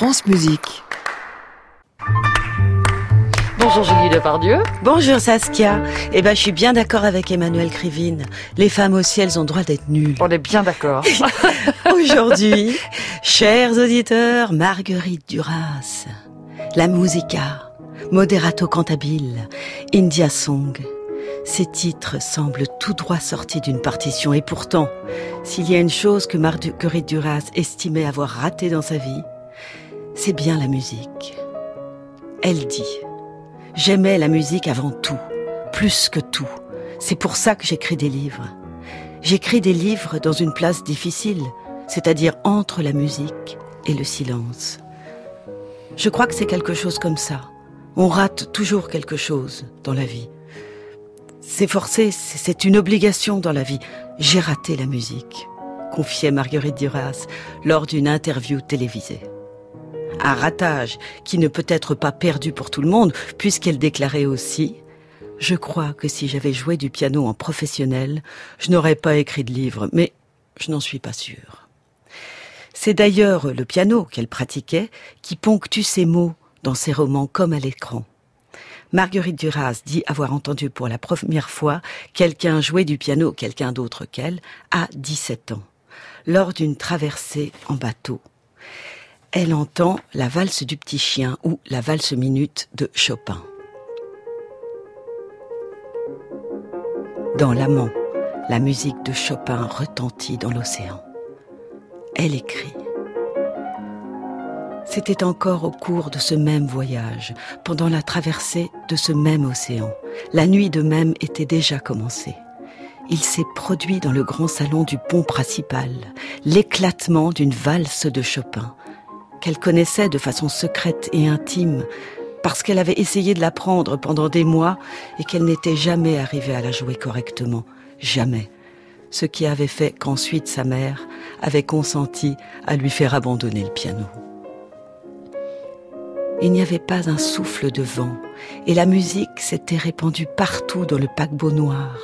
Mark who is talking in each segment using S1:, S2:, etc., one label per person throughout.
S1: France Musique.
S2: Bonjour Julie Depardieu.
S3: Bonjour Saskia. Eh ben, je suis bien d'accord avec Emmanuel Krivine. Les femmes aussi, elles ont droit d'être nulles.
S2: On est bien d'accord.
S3: Aujourd'hui, chers auditeurs, Marguerite Duras, la musica, Moderato Cantabile, India Song. Ces titres semblent tout droit sortis d'une partition et pourtant, s'il y a une chose que Marguerite Duras estimait avoir ratée dans sa vie, c'est bien la musique. Elle dit J'aimais la musique avant tout, plus que tout. C'est pour ça que j'écris des livres. J'écris des livres dans une place difficile, c'est-à-dire entre la musique et le silence. Je crois que c'est quelque chose comme ça. On rate toujours quelque chose dans la vie. C'est forcé, c'est une obligation dans la vie. J'ai raté la musique, confiait Marguerite Duras lors d'une interview télévisée un ratage qui ne peut être pas perdu pour tout le monde, puisqu'elle déclarait aussi Je crois que si j'avais joué du piano en professionnel, je n'aurais pas écrit de livre, mais je n'en suis pas sûre. C'est d'ailleurs le piano qu'elle pratiquait qui ponctue ses mots dans ses romans comme à l'écran. Marguerite Duras dit avoir entendu pour la première fois quelqu'un jouer du piano, quelqu'un d'autre qu'elle, à 17 ans, lors d'une traversée en bateau elle entend la valse du petit chien ou la valse minute de Chopin. Dans l'amant, la musique de Chopin retentit dans l'océan. Elle écrit. C'était encore au cours de ce même voyage, pendant la traversée de ce même océan. La nuit de même était déjà commencée. Il s'est produit dans le grand salon du pont principal l'éclatement d'une valse de Chopin, qu'elle connaissait de façon secrète et intime, parce qu'elle avait essayé de l'apprendre pendant des mois et qu'elle n'était jamais arrivée à la jouer correctement. Jamais. Ce qui avait fait qu'ensuite sa mère avait consenti à lui faire abandonner le piano. Il n'y avait pas un souffle de vent, et la musique s'était répandue partout dans le paquebot noir,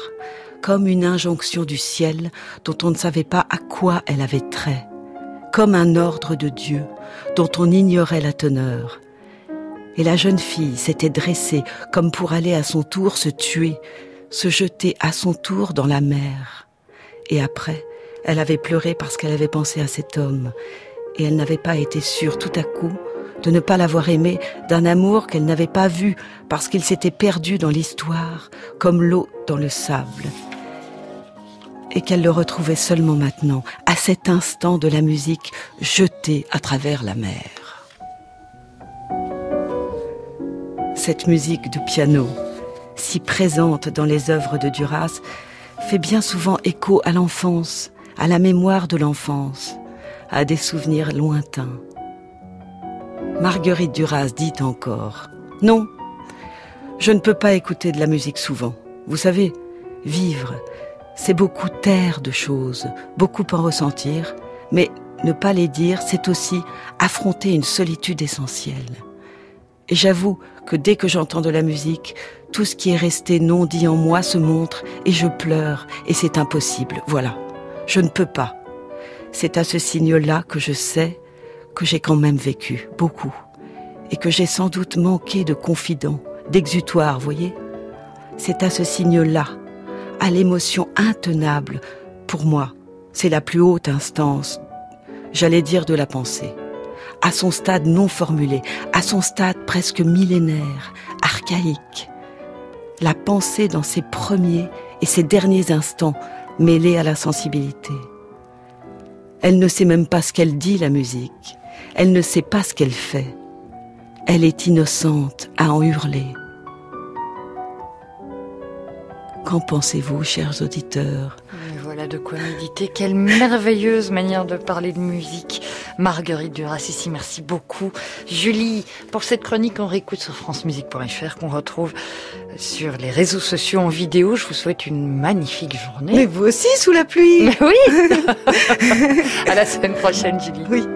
S3: comme une injonction du ciel dont on ne savait pas à quoi elle avait trait comme un ordre de Dieu dont on ignorait la teneur. Et la jeune fille s'était dressée comme pour aller à son tour se tuer, se jeter à son tour dans la mer. Et après, elle avait pleuré parce qu'elle avait pensé à cet homme, et elle n'avait pas été sûre tout à coup de ne pas l'avoir aimé d'un amour qu'elle n'avait pas vu parce qu'il s'était perdu dans l'histoire, comme l'eau dans le sable et qu'elle le retrouvait seulement maintenant, à cet instant de la musique jetée à travers la mer. Cette musique du piano, si présente dans les œuvres de Duras, fait bien souvent écho à l'enfance, à la mémoire de l'enfance, à des souvenirs lointains. Marguerite Duras dit encore Non, je ne peux pas écouter de la musique souvent. Vous savez, vivre, c'est beaucoup taire de choses, beaucoup en ressentir, mais ne pas les dire, c'est aussi affronter une solitude essentielle. Et j'avoue que dès que j'entends de la musique, tout ce qui est resté non dit en moi se montre et je pleure et c'est impossible. Voilà. Je ne peux pas. C'est à ce signe-là que je sais que j'ai quand même vécu beaucoup et que j'ai sans doute manqué de confident, d'exutoire, voyez? C'est à ce signe-là à l'émotion intenable. Pour moi, c'est la plus haute instance, j'allais dire de la pensée. À son stade non formulé, à son stade presque millénaire, archaïque. La pensée dans ses premiers et ses derniers instants mêlés à la sensibilité. Elle ne sait même pas ce qu'elle dit, la musique. Elle ne sait pas ce qu'elle fait. Elle est innocente à en hurler. Qu'en pensez-vous, chers auditeurs
S2: Voilà de quoi méditer. Quelle merveilleuse manière de parler de musique. Marguerite Duras, ici, merci beaucoup. Julie, pour cette chronique, on réécoute sur francemusique.fr qu'on retrouve sur les réseaux sociaux en vidéo. Je vous souhaite une magnifique journée.
S3: Mais vous aussi, sous la pluie
S2: Mais oui À la semaine prochaine, Julie.
S3: Oui.